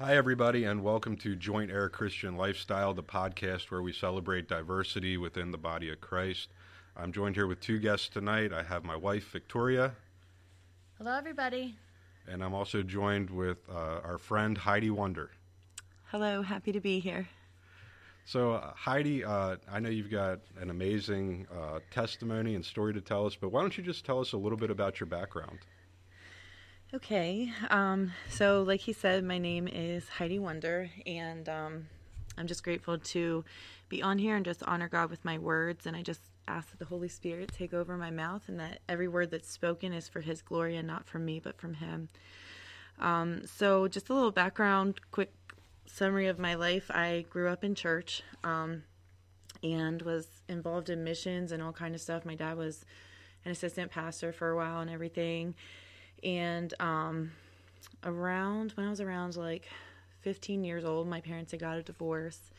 Hi, everybody, and welcome to Joint Heir Christian Lifestyle, the podcast where we celebrate diversity within the body of Christ. I'm joined here with two guests tonight. I have my wife, Victoria, Hello, everybody. and I'm also joined with uh, our friend, Heidi Wonder. Hello, happy to be here. So, uh, Heidi, uh, I know you've got an amazing uh, testimony and story to tell us, but why don't you just tell us a little bit about your background? Okay, um, so like he said, my name is Heidi Wonder, and um, I'm just grateful to be on here and just honor God with my words. And I just ask that the Holy Spirit take over my mouth and that every word that's spoken is for His glory and not from me, but from Him. Um, so, just a little background, quick summary of my life. I grew up in church um, and was involved in missions and all kind of stuff. My dad was an assistant pastor for a while and everything and um, around when I was around like 15 years old, my parents had got a divorce,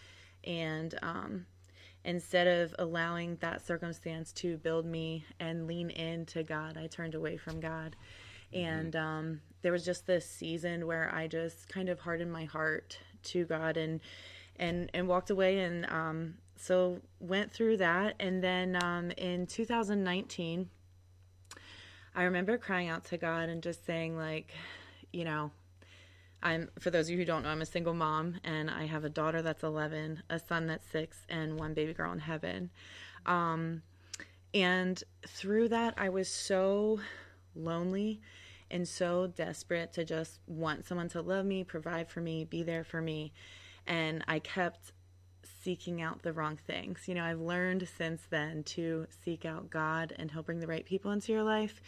and um, instead of allowing that circumstance to build me and lean into God, I turned away from God, and um, there was just this season where I just kind of hardened my heart to God and and and walked away and um, so went through that, and then um, in 2019 I remember crying out to God and just saying, like, you know, I'm, for those of you who don't know, I'm a single mom and I have a daughter that's 11, a son that's six, and one baby girl in heaven. Um, and through that, I was so lonely and so desperate to just want someone to love me, provide for me, be there for me. And I kept seeking out the wrong things. You know, I've learned since then to seek out God and He'll bring the right people into your life.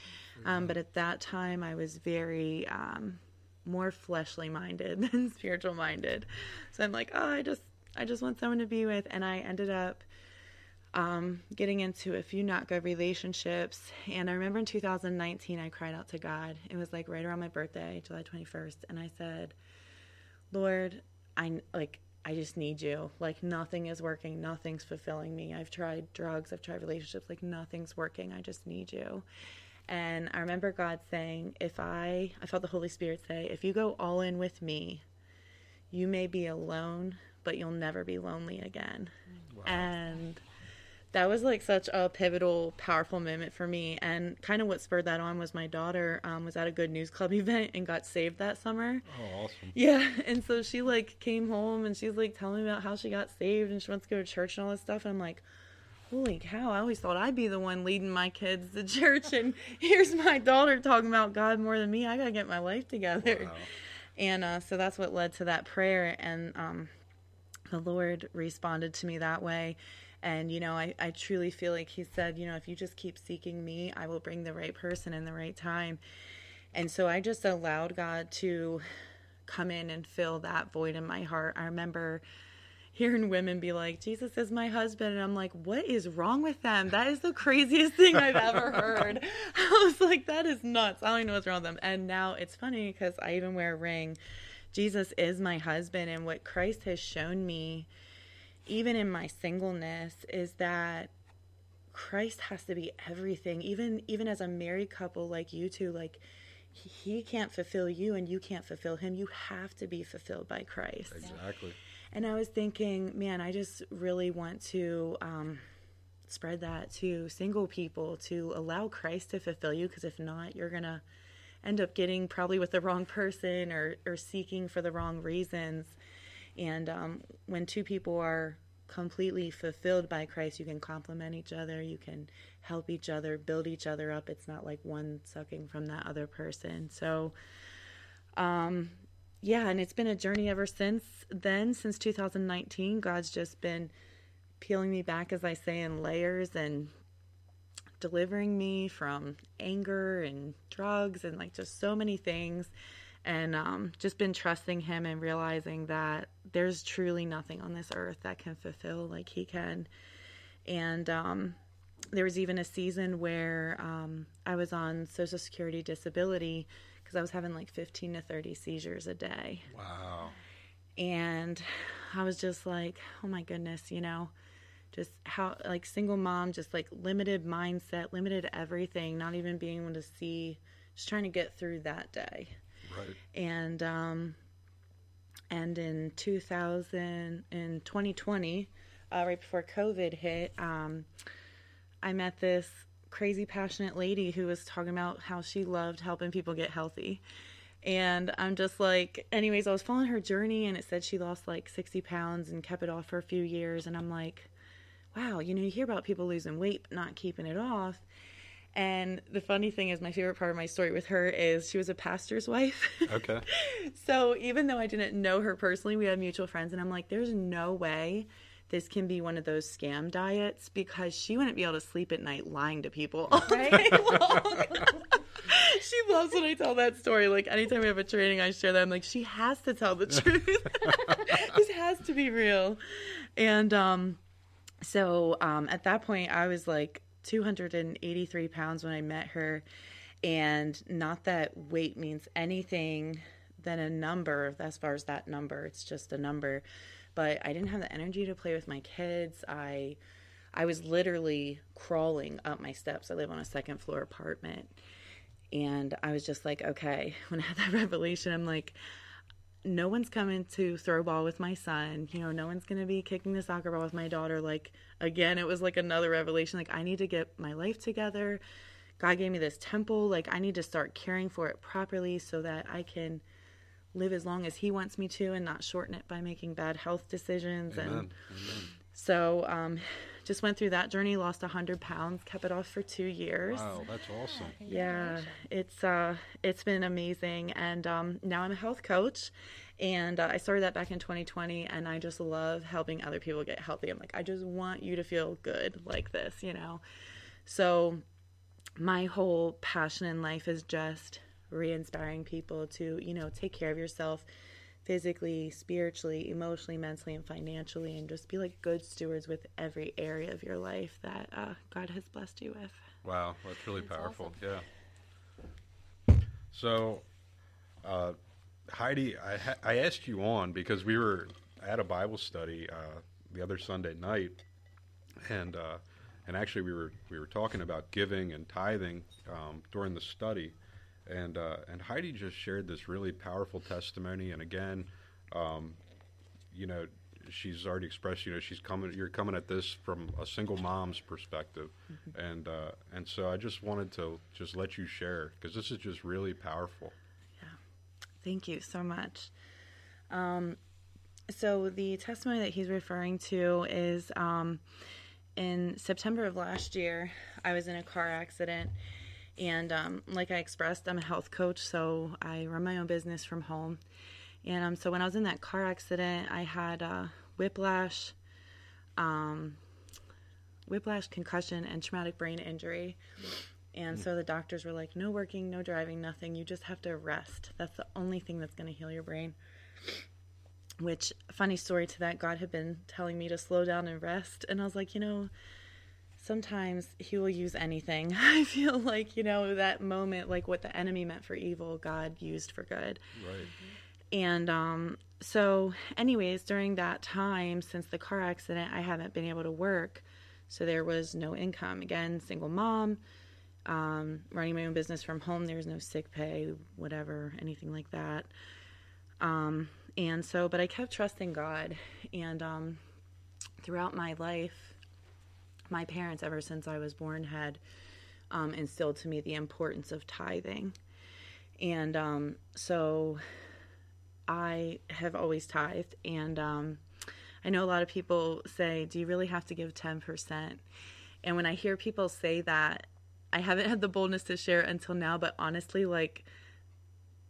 Um, but at that time, I was very um, more fleshly minded than spiritual minded. So I'm like, oh, I just, I just want someone to be with, and I ended up um, getting into a few not good relationships. And I remember in 2019, I cried out to God. It was like right around my birthday, July 21st, and I said, Lord, I like I just need you. Like nothing is working, nothing's fulfilling me. I've tried drugs, I've tried relationships, like nothing's working. I just need you. And I remember God saying, if I I felt the Holy Spirit say, if you go all in with me, you may be alone, but you'll never be lonely again. Wow. And that was like such a pivotal, powerful moment for me. And kind of what spurred that on was my daughter um, was at a Good News Club event and got saved that summer. Oh, awesome. Yeah. And so she like came home and she's like telling me about how she got saved and she wants to go to church and all this stuff. And I'm like, holy cow, I always thought I'd be the one leading my kids to church. And here's my daughter talking about God more than me. I got to get my life together. Wow. And uh, so that's what led to that prayer. And um, the Lord responded to me that way. And, you know, I, I truly feel like he said, you know, if you just keep seeking me, I will bring the right person in the right time. And so I just allowed God to come in and fill that void in my heart. I remember hearing women be like, Jesus is my husband. And I'm like, what is wrong with them? That is the craziest thing I've ever heard. I was like, that is nuts. I don't even know what's wrong with them. And now it's funny because I even wear a ring. Jesus is my husband. And what Christ has shown me even in my singleness is that Christ has to be everything. Even even as a married couple like you two, like he can't fulfill you and you can't fulfill him. You have to be fulfilled by Christ. Exactly. And I was thinking, man, I just really want to um, spread that to single people to allow Christ to fulfill you because if not, you're going to end up getting probably with the wrong person or, or seeking for the wrong reasons. And um, when two people are completely fulfilled by Christ, you can complement each other, you can help each other, build each other up. It's not like one sucking from that other person. So, um, yeah, and it's been a journey ever since then, since 2019. God's just been peeling me back, as I say, in layers and delivering me from anger and drugs and like just so many things and um, just been trusting him and realizing that there's truly nothing on this earth that can fulfill like he can. And um, there was even a season where um, i was on social security disability because i was having like 15 to 30 seizures a day. Wow. And i was just like oh my goodness you know? Just how like single mom just like limited mindset limited everything not even being able to see just trying to get through that day Right. And um, and in 2000 in 2020 uh, right before covid hit um, i met this crazy passionate lady who was talking about how she loved helping people get healthy. And i'm just like anyways i was following her journey and it said she lost like 60 pounds and kept it off for a few years. And i'm like wow you know you hear about people losing weight but not keeping it off and the funny thing is, my favorite part of my story with her is she was a pastor's wife. Okay. so even though I didn't know her personally, we had mutual friends, and I'm like, there's no way this can be one of those scam diets because she wouldn't be able to sleep at night lying to people all day long. she loves when I tell that story. Like anytime we have a training, I share that. I'm like, she has to tell the truth. this has to be real. And um, so um, at that point, I was like 283 pounds when I met her. And not that weight means anything than a number as far as that number. It's just a number. But I didn't have the energy to play with my kids. I I was literally crawling up my steps. I live on a second floor apartment. And I was just like, okay, when I had that revelation, I'm like, no one's coming to throw ball with my son. You know, no one's going to be kicking the soccer ball with my daughter. Like, again, it was like another revelation. Like, I need to get my life together. God gave me this temple. Like, I need to start caring for it properly so that I can live as long as He wants me to and not shorten it by making bad health decisions. Amen. And Amen. so, um, just went through that journey, lost 100 pounds, kept it off for two years. Wow, that's awesome. Yeah, it's uh, it's been amazing, and um, now I'm a health coach, and uh, I started that back in 2020, and I just love helping other people get healthy. I'm like, I just want you to feel good like this, you know. So, my whole passion in life is just re-inspiring people to, you know, take care of yourself physically, spiritually, emotionally, mentally, and financially, and just be like good stewards with every area of your life that uh, God has blessed you with. Wow, that's really That's powerful. awesome. Yeah. So, uh, Heidi, I, ha- I asked you on because we were at a Bible study uh, the other Sunday night, and uh, and actually we were we were talking about giving and tithing um, during the study, and uh, and Heidi just shared this really powerful testimony, and again, um, you know. She's already expressed, you know, she's coming. You're coming at this from a single mom's perspective, and uh, and so I just wanted to just let you share because this is just really powerful. Yeah, thank you so much. Um, so the testimony that he's referring to is um, in September of last year. I was in a car accident, and um, like I expressed, I'm a health coach, so I run my own business from home. And um, so when I was in that car accident, I had uh, whiplash, um, whiplash, concussion, and traumatic brain injury. And so the doctors were like, no working, no driving, nothing. You just have to rest. That's the only thing that's going to heal your brain. Which, funny story to that, God had been telling me to slow down and rest. And I was like, you know, sometimes He will use anything. I feel like, you know, that moment, like what the enemy meant for evil, God used for good. Right. And um, so, anyways, during that time, since the car accident, I haven't been able to work. So there was no income. Again, single mom, um, running my own business from home. There was no sick pay, whatever, anything like that. Um, and so, but I kept trusting God. And um, throughout my life, my parents, ever since I was born, had um, instilled to me the importance of tithing. And um, so I have always tithed. And um, I know a lot of people say, Do you really have to give 10%? And when I hear people say that, I haven't had the boldness to share it until now, but honestly, like,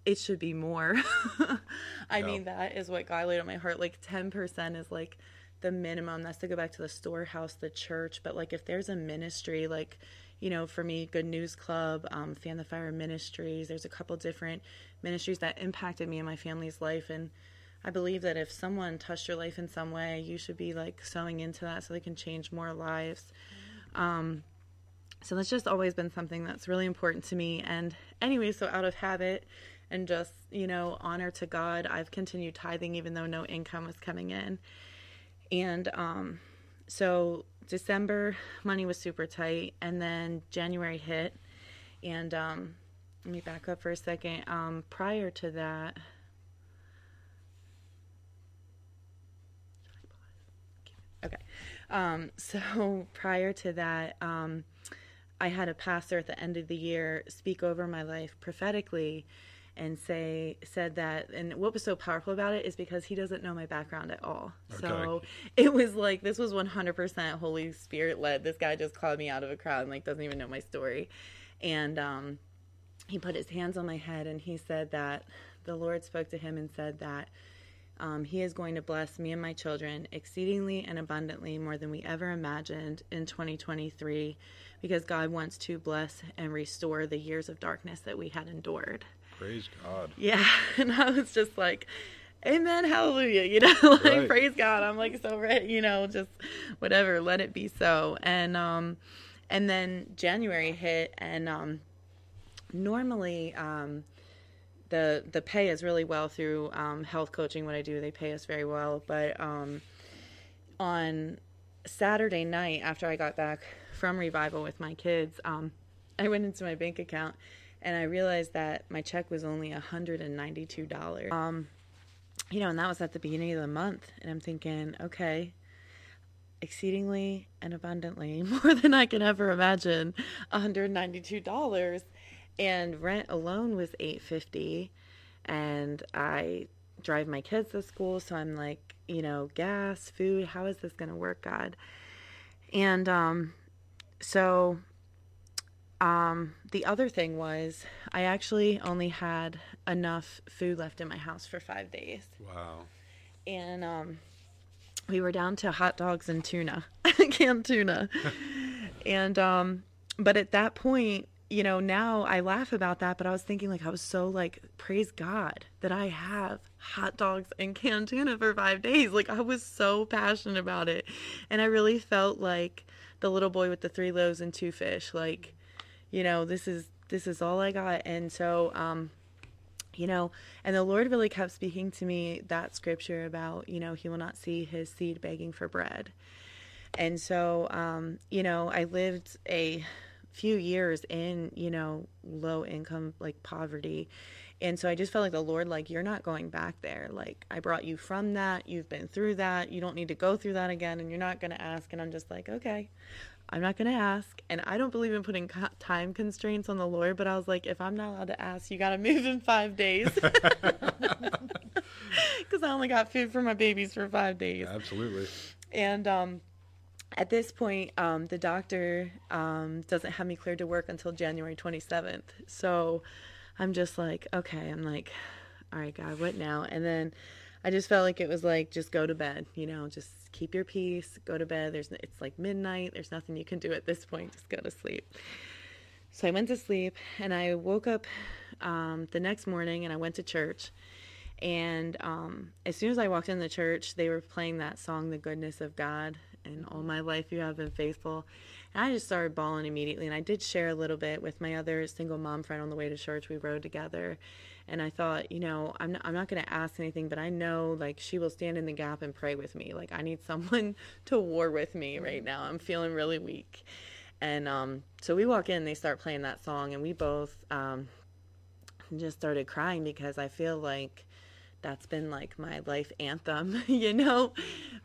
it should be more. I Yeah. mean, that is what God laid on my heart. Like, 10% is like the minimum. That's to go back to the storehouse, the church. But, like, if there's a ministry, like, you know, for me, Good News Club, um, Fan the Fire Ministries, there's a couple different ministries that impacted me and my family's life. And I believe that if someone touched your life in some way, you should be like sowing into that so they can change more lives. Um, so that's just always been something that's really important to me. And anyway, so out of habit and just, you know, honor to God, I've continued tithing even though no income was coming in. And um, so December money was super tight, and then January hit. And um, let me back up for a second. Um, prior to that, okay. Um, so prior to that, um, I had a pastor at the end of the year speak over my life prophetically and say said that and what was so powerful about it is because he doesn't know my background at all. So it was like this was 100% holy spirit led. This guy just called me out of a crowd and like doesn't even know my story. And um he put his hands on my head and he said that the lord spoke to him and said that um, he is going to bless me and my children exceedingly and abundantly more than we ever imagined in 2023 because god wants to bless and restore the years of darkness that we had endured Praise God. yeah, and I was just like, Amen, hallelujah, you know, like Right. praise God. I'm like so ready, you know, just whatever, let it be so. And um and then January hit and um normally um the the pay is really well through um health coaching what I do. They pay us very well, but um on Saturday night after I got back from revival with my kids, um, I went into my bank account and I realized that my check was only $192. Um, you know, and that was at the beginning of the month. And I'm thinking, okay, exceedingly and abundantly, more than I can ever imagine, $192. And rent alone was 850 and I drive my kids to school, so I'm like, you know, gas, food, how is this going to work, God? And um so um the other thing was I actually only had enough food left in my house for 5 days. Wow. And um we were down to hot dogs and tuna, canned tuna. and um but at that point, you know, now I laugh about that, but I was thinking like I was so like praise God that I have hot dogs and canned tuna for 5 days. Like I was so passionate about it. And I really felt like the little boy with the three loaves and two fish like you know, this is this is all I got. And so um you know and the lord really kept speaking to me that scripture about you know he will not see his seed begging for bread. And so um you know i lived a few years in you know low income like poverty. And so i just felt like the lord like you're not going back there. Like i brought you from that. You've been through that. You don't need to go through that again. And you're not going to ask. And i'm just like okay I'm not going to ask. And I don't believe in putting co- time constraints on the Lord, but I was like, if I'm not allowed to ask, you got to move in five days. Because I only got food for my babies for five days. Absolutely. And um, at this point, um, the doctor um, doesn't have me cleared to work until January 27th. So I'm just like, okay, I'm like, all right, God, what now? And then I just felt like it was like, just go to bed, you know, just keep your peace, go to bed. There's, it's like midnight. There's nothing you can do at this point. Just go to sleep. So I went to sleep and I woke up um, the next morning and I went to church. And um, as soon as I walked in the church, they were playing that song, The Goodness of God. And all my life you have been faithful. And I just started bawling immediately. And I did share a little bit with my other single mom friend on the way to church. We rode together. And I thought, you know, I'm not, I'm not going to ask anything, but I know like she will stand in the gap and pray with me. Like I need someone to war with me right now. I'm feeling really weak. And um, so we walk in, they start playing that song, and we both um, just started crying because I feel like that's been like my life anthem, you know,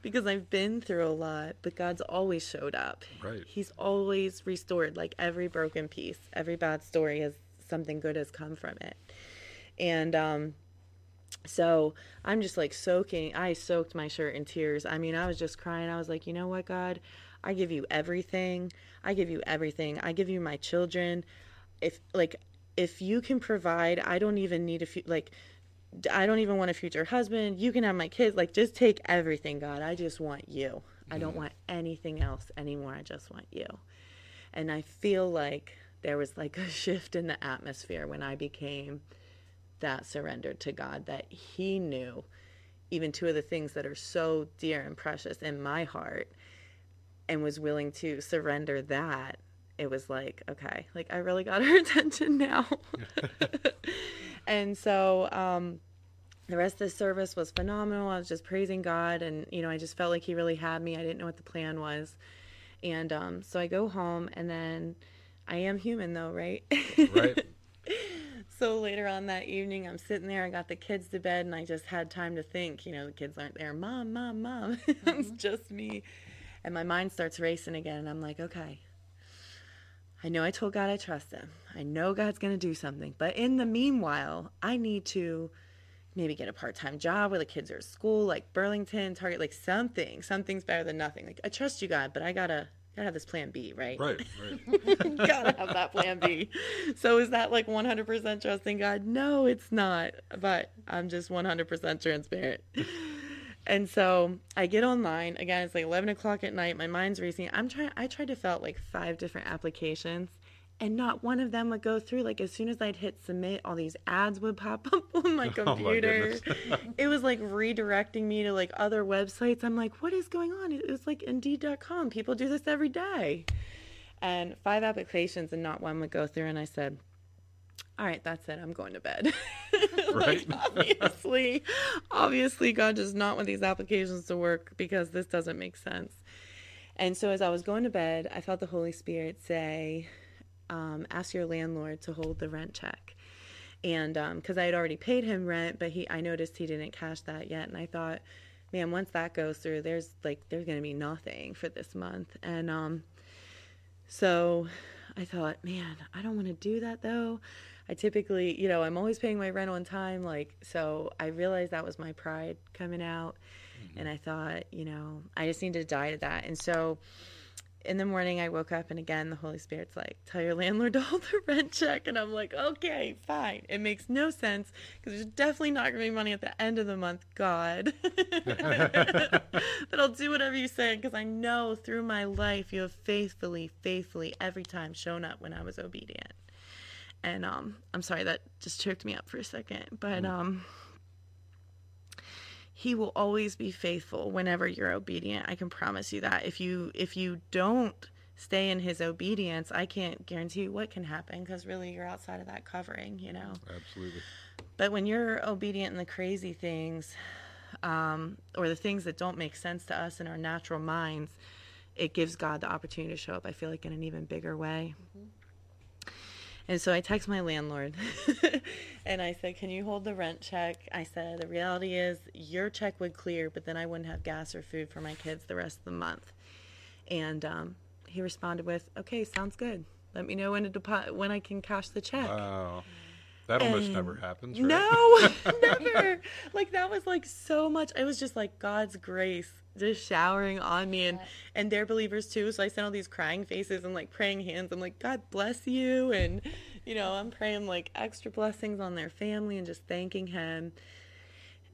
because I've been through a lot, but God's always showed up. Right. He's always restored like every broken piece, every bad story has something good has come from it. And um so I'm just like soaking. I soaked my shirt in tears. I mean, I was just crying. I was like, you know what, God? I give you everything. I give you everything. I give you my children. If, like, if you can provide, I don't even need a few, like, I don't even want a future husband. You can have my kids. Like, just take everything, God. I just want you. I don't want anything else anymore. I just want you. And I feel like there was like a shift in the atmosphere when I became that surrendered to God that He knew even two of the things that are so dear and precious in my heart and was willing to surrender that. It was like, okay, like I really got her attention now. and so, um, the rest of the service was phenomenal. I was just praising God, and you know, I just felt like He really had me. I didn't know what the plan was, and um, so I go home, and then I am human, though, right? Right. so later on that evening, I'm sitting there. I got the kids to bed, and I just had time to think. You know, the kids aren't there. Mom, mom, mom. it's mm-hmm. just me. And my mind starts racing again. And I'm like, okay, I know I told God I trust him. I know God's going to do something. But in the meanwhile, I need to maybe get a part-time job where the kids are at school like burlington target like something something's better than nothing like i trust you god but i gotta gotta have this plan b right? Right, right. gotta have that plan b. So is that like 100% trusting god? No it's not but i'm just 100% transparent. And so i get online again it's like 11 o'clock at night my mind's racing. I'm trying i tried to fill out like five different applications and not one of them would go through. Like as soon as I'd hit submit, all these ads would pop up on my Oh, my computer. it was like redirecting me to like other websites. I'm like, what is going on? It was like Indeed.com. People do this every day. And five applications and not one would go through. And I said, all right, that's it. I'm going to bed. like, Right. obviously, obviously, God does not want these applications to work because this doesn't make sense. And so as I was going to bed, I felt the Holy Spirit say, um, ask your landlord to hold the rent check. And because I had already paid him rent, but he, I noticed he didn't cash that yet, and I thought, man, once that goes through, there's like there's gonna be nothing for this month, and um, so I thought, man, I don't want to do that though. I typically, you know, I'm always paying my rent on time, like so. I realized that was my pride coming out, and I thought, you know, I just need to die to that, and so in the morning I woke up and again the Holy Spirit's like, tell your landlord to hold the rent check and I'm like, okay, fine. It makes no sense because there's definitely not gonna be money at the end of the month, God. but I'll do whatever you say because I know through my life you have faithfully, faithfully every time shown up when I was obedient. And um I'm sorry that just choked me up for a second. But um he will always be faithful whenever you're obedient. I can promise you that. If you if you don't stay in his obedience i can't guarantee you what can happen because really you're outside of that covering you know? Absolutely. but when you're obedient in the crazy things um, or the things that don't make sense to us in our natural minds it gives god the opportunity to show up i feel like in an even bigger way and so I text my landlord and I said, Can you hold the rent check? I said, The reality is your check would clear, but then I wouldn't have gas or food for my kids the rest of the month. And um, he responded with, Okay, sounds good. Let me know when to deposit when I can cash the check. Wow. That almost And- never happens, right? No, never. Like that was like so much. It was just like God's grace just showering on me, and and they're believers too. So I sent all these crying faces and like praying hands. I'm like, God bless you, and you know, I'm praying like extra blessings on their family and just thanking Him.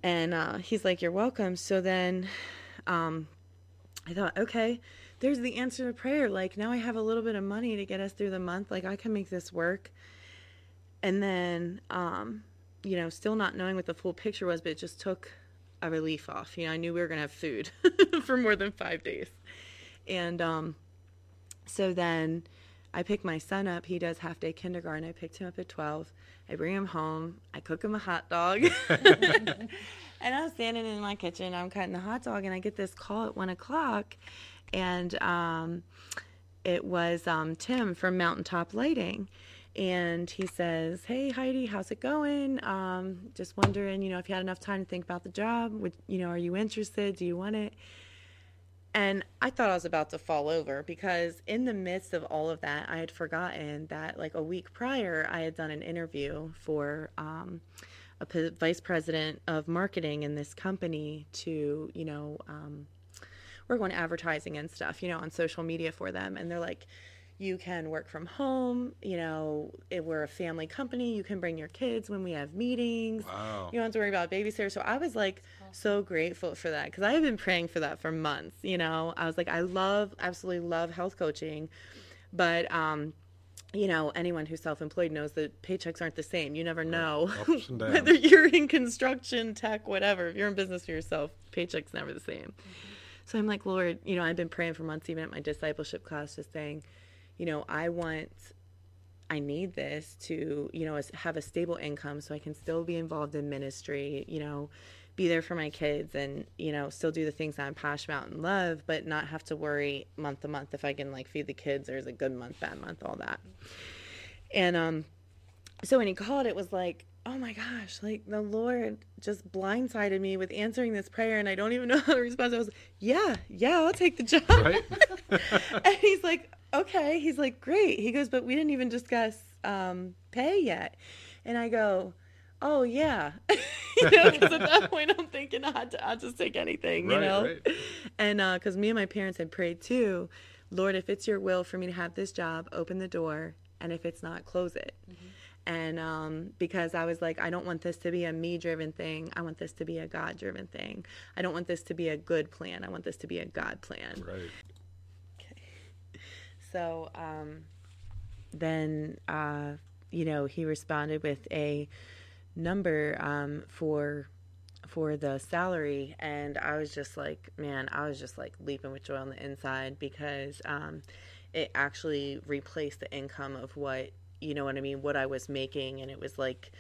And uh, he's like, You're welcome. So then, um, I thought, okay, there's the answer to prayer. Like now I have a little bit of money to get us through the month. Like I can make this work and then um you know still not knowing what the full picture was but it just took a relief off. You know i knew we were going to have food for more than five days. And um so then i pick my son up. He does half day kindergarten. I picked him up at 12 i bring him home. I cook him a hot dog. And i'm standing in my kitchen. I'm cutting the hot dog and i get this call at one o'clock. And um it was um, Tim from Mountaintop Lighting. And he says, Hey, Heidi, how's it going? Um, just wondering, you know, if you had enough time to think about the job. Would, you know, are you interested? Do you want it? And I thought I was about to fall over because in the midst of all of that, I had forgotten that like a week prior, I had done an interview for um, a p- vice president of marketing in this company to, you know, um, we're going advertising and stuff, you know, on social media for them. And they're like, you can work from home, you know, if we're a family company, you can bring your kids when we have meetings. Wow. You don't have to worry about babysitter. So I was like so grateful for that because I have been praying for that for months. You know, I was like, I love, absolutely love health coaching, but um, you know, anyone who's self-employed knows that paychecks aren't the same. You never know whether you're in construction, tech, whatever. If you're in business for yourself, paycheck's never the same. So I'm like, Lord, you know, I've been praying for months, even at my discipleship class, just saying, you know, I want, I need this to, you know, have a stable income so I can still be involved in ministry, you know, be there for my kids and, you know, still do the things that I'm passionate about and love, but not have to worry month to month if I can like feed the kids or is a good month, bad month, all that. And, um, so when he called, it was like, oh my gosh, like the Lord just blindsided me with answering this prayer and I don't even know how to respond. I was like, yeah, yeah, I'll take the job. Right? and he's like, okay. He's like, great. He goes, but we didn't even discuss um, pay yet. And I go, oh yeah. you know, because at that point I'm thinking I'll, I'll just take anything, you Right, know? right. And because me and my parents had prayed too, Lord, if it's your will for me to have this job, open the door. And if it's not, close it. And um, because I was like, I don't want this to be a me driven thing. I want this to be a God driven thing. I don't want this to be a good plan. I want this to be a God plan. Right. So um, then, uh, you know, he responded with a number um, for for the salary, and I was just like, man, I was just like leaping with joy on the inside because um, it actually replaced the income of what you know what I mean, what I was making, and it was like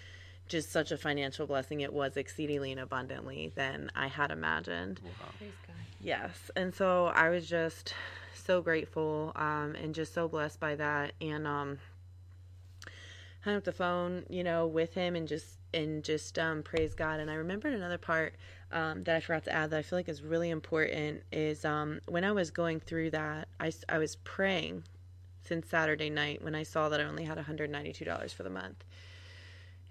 just such a financial blessing. It was exceedingly and abundantly than I had imagined. Wow. God. Yes. And so I was just so grateful um, and just so blessed by that. And um, hung up the phone, you know, with him and just and just um, praise God. And I remembered another part um, that I forgot to add that I feel like is really important is um, when I was going through that, I, I was praying since Saturday night when I saw that I only had $192 for the month.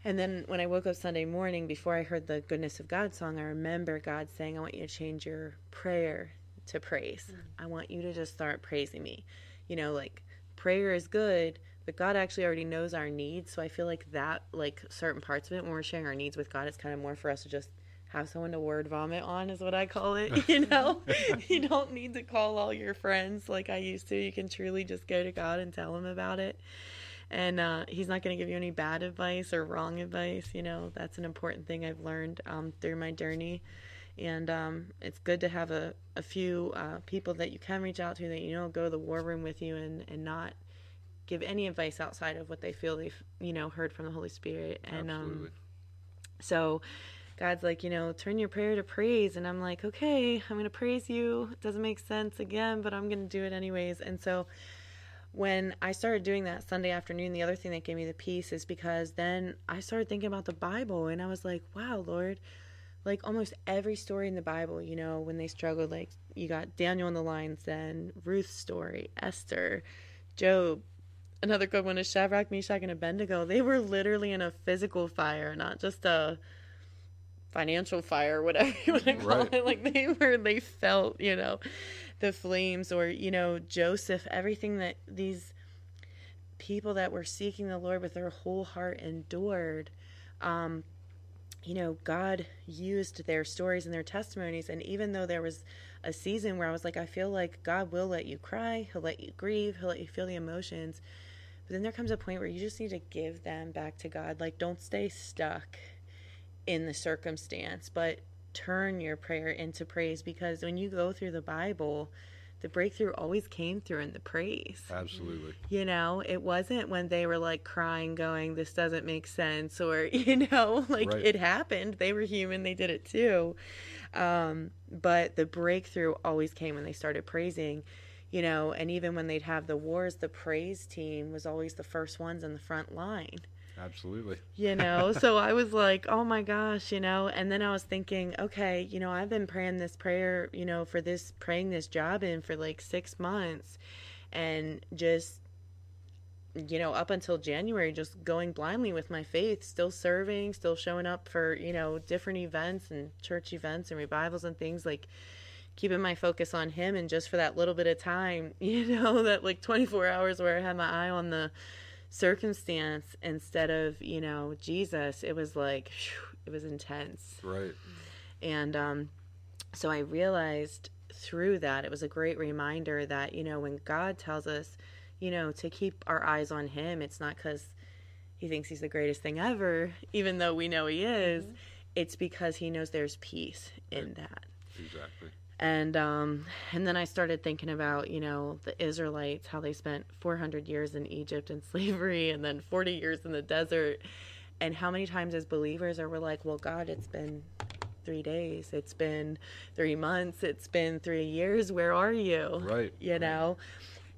And then when I woke up Sunday morning, before I heard the Goodness of God song, I remember God saying, I want you to change your prayer to praise. Mm. I want you to just start praising me. You know, like prayer is good, but God actually already knows our needs. So I feel like that, like certain parts of it, when we're sharing our needs with God, it's kind of more for us to just have someone to word vomit on, is what I call it. You know, you don't need to call all your friends like I used to. You can truly just go to God and tell Him about it and uh, he's not going to give you any bad advice or wrong advice. You know, that's an important thing I've learned um, through my journey. And um, it's good to have a, a few uh, people that you can reach out to that you know go to the war room with you and, and not give any advice outside of what they feel they've you know heard from the Holy Spirit. And Absolutely. um, so God's like, you know, turn your prayer to praise. And I'm like, okay, I'm going to praise you. It doesn't make sense again, but I'm going to do it anyways. And so when I started doing that Sunday afternoon, the other thing that gave me the peace is because then I started thinking about the Bible and I was like, wow, Lord, like almost every story in the Bible, you know, when they struggled, like you got Daniel in the lion's den, Ruth's story, Esther, Job. Another good one is Shadrach, Meshach, and Abednego. They were literally in a physical fire, not just a financial fire, whatever you want to call Right. it. Like they were, they felt, you know, the flames, or you know, Joseph. Everything that these people that were seeking the Lord with their whole heart endured. Um, you know, God used their stories and their testimonies. And even though there was a season where I was like, I feel like God will let you cry, He'll let you grieve, He'll let you feel the emotions. But then there comes a point where you just need to give them back to God. Like, don't stay stuck in the circumstance, but turn your prayer into praise because when you go through the Bible, the breakthrough always came through in the praise. Absolutely. You know, it wasn't when they were like crying, going, This doesn't make sense, or, you know, like Right. it happened. They were human, they did it too. Um, but the breakthrough always came when they started praising, you know, and even when they'd have the wars, the praise team was always the first ones in the front line Absolutely. you know so i was like oh my gosh you know and then i was thinking okay you know i've been praying this prayer you know for this praying this job in for like six months and just you know up until january just going blindly with my faith still serving still showing up for you know different events and church events and revivals and things like keeping my focus on him and just for that little bit of time you know that like 24 hours where i had my eye on the circumstance instead of you know jesus it was like phew, it was intense Right. and um, so i realized through that it was a great reminder that you know when god tells us you know to keep our eyes on him it's not because he thinks he's the greatest thing ever even though we know he is it's because he knows there's peace in Right. that Exactly. And um and then i started thinking about you know the israelites how they spent 400 years in egypt in slavery and then 40 years in the desert and how many times as believers are we're like well god it's been three days it's been three months it's been three years where are you Right. you know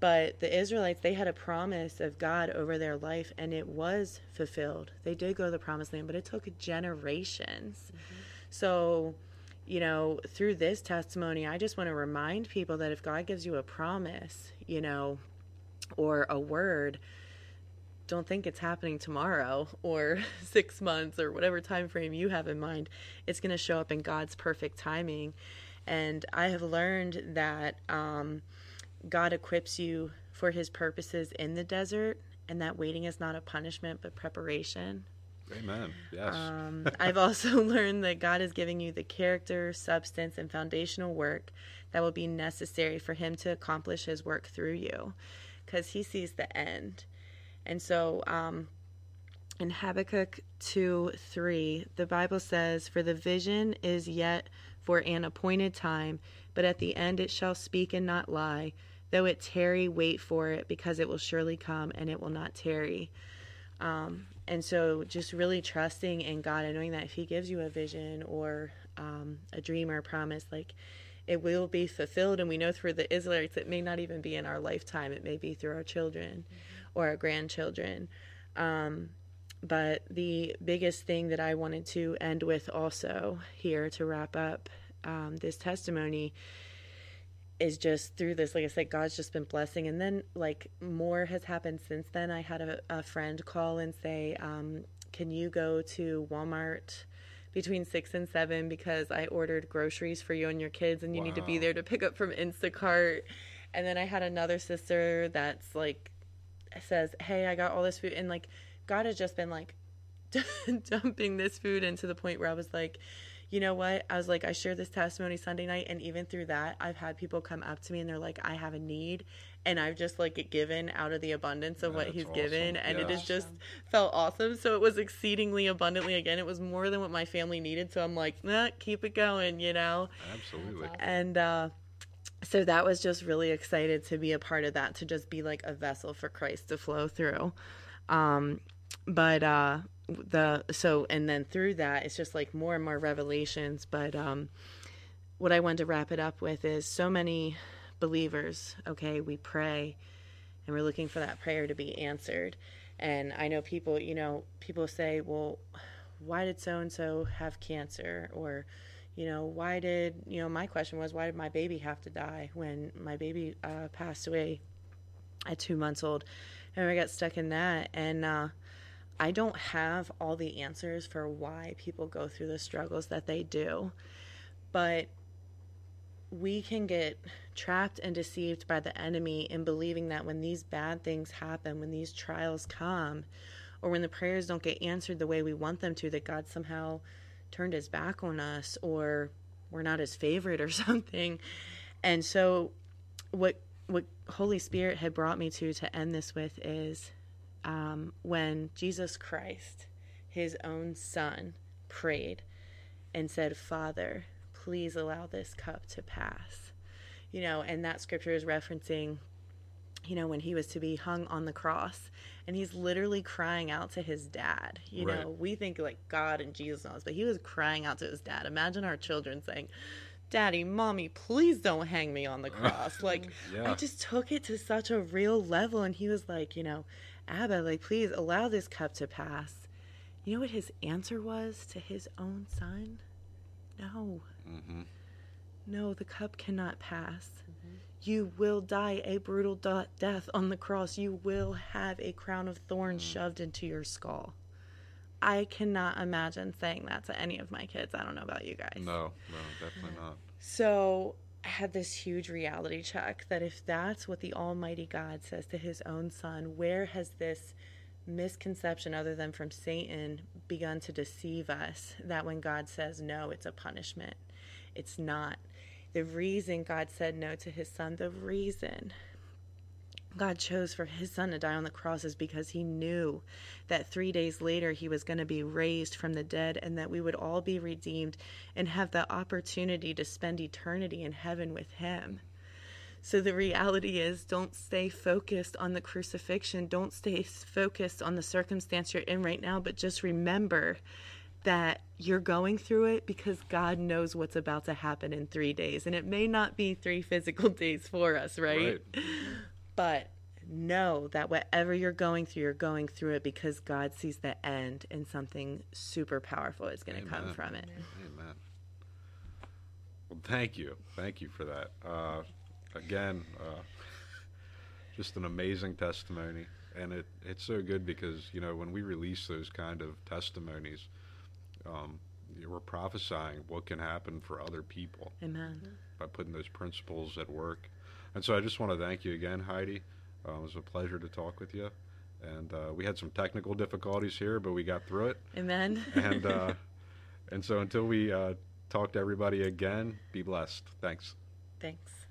But the Israelites, they had a promise of God over their life, and it was fulfilled. They did go to the promised land, but it took generations. So, you know, through this testimony, I just want to remind people that if God gives you a promise, you know, or a word, don't think it's happening tomorrow or six months or whatever time frame you have in mind. It's going to show up in God's perfect timing. And I have learned that um, God equips you for his purposes in the desert, and that waiting is not a punishment but preparation. Amen. Yes. Um, I've also learned that God is giving you the character, substance, and foundational work that will be necessary for Him to accomplish His work through you because He sees the end. And so um, in Habakkuk 2 3, the Bible says, For the vision is yet for an appointed time, but at the end it shall speak and not lie. Though it tarry, wait for it, because it will surely come and it will not tarry. Um, and so just really trusting in God and knowing that if He gives you a vision or um, a dream or a promise, like it will be fulfilled. And we know through the Israelites, it may not even be in our lifetime, it may be through our children mm-hmm. or our grandchildren. Um, but the biggest thing that I wanted to end with also here to wrap up um, this testimony is just through this like i said god's just been blessing. And then like more has happened since then. I had a, a friend call and say um, can you go to walmart between six and seven? Because i ordered groceries for you and your kids and you wow. need to be there to pick up from instacart. And then i had another sister that's like says hey i got all this food. And like god has just been like dumping this food into the point where i was like you know what? I was like, I shared this testimony Sunday night, and even through that, I've had people come up to me and they're like, I have a need, and I've just like given out of the abundance of what He's awesome. given, and it has just felt awesome. So it was exceedingly abundantly again. It was more than what my family needed. So I'm like, nah, keep it going, you know. Absolutely. And uh, so that was just really excited to be a part of that, to just be like a vessel for Christ to flow through. Um, but uh, the so and then through that it's just like more and more revelations but um what i wanted to wrap it up with is so many believers okay we pray and we're looking for that prayer to be answered. And i know people you know people say well why did so and so have cancer? Or you know why did you know my question was why did my baby have to die when my baby uh, passed away at two months old? And i got stuck in that and uh I don't have all the answers for why people go through the struggles that they do, but we can get trapped and deceived by the enemy in believing that when these bad things happen, when these trials come, or when the prayers don't get answered the way we want them to, that God somehow turned his back on us or we're not his favorite or something. And so what what Holy Spirit had brought me to to end this with is um, when Jesus Christ, his own son, prayed and said, Father, please allow this cup to pass. You know, and that scripture is referencing, you know, when he was to be hung on the cross and he's literally crying out to his dad. You right. know, we think like God and Jesus knows, but he was crying out to his dad. Imagine our children saying, Daddy, mommy, please don't hang me on the cross. Like, yeah. I just took it to such a real level. And he was like, you know, Abba, like, please allow this cup to pass. You know what his answer was to his own son? No. Mm-hmm. No, the cup cannot pass. Mm-hmm. You will die a brutal de- death on the cross. You will have a crown of thorns mm-hmm. shoved into your skull. I cannot imagine saying that to any of my kids. I don't know about you guys. No, no, definitely not. So I had this huge reality check that if that's what the Almighty God says to his own son, where has this misconception, other than from Satan, begun to deceive us that when God says no, it's a punishment? It's not. The reason God said no to his son, the reason God chose for his son to die on the cross is because he knew that three days later he was going to be raised from the dead and that we would all be redeemed and have the opportunity to spend eternity in heaven with him. So the reality is don't stay focused on the crucifixion, don't stay focused on the circumstance you're in right now, but just remember that you're going through it because God knows what's about to happen in three days. And it may not be three physical days for us, right? right but know that whatever you're going through, you're going through it because God sees the end and something super powerful is going to come from it. Amen. Well, thank you, thank you for that. Uh, again, uh, just an amazing testimony, and it it's so good because you know when we release those kind of testimonies, um, we're prophesying what can happen for other people Amen. by putting those principles at work. And so I just want to thank you again, Heidi. Uh, it was a pleasure to talk with you. And uh, we had some technical difficulties here, but we got through it. Amen. And uh, and so until we uh, talk to everybody again, be blessed. Thanks. Thanks.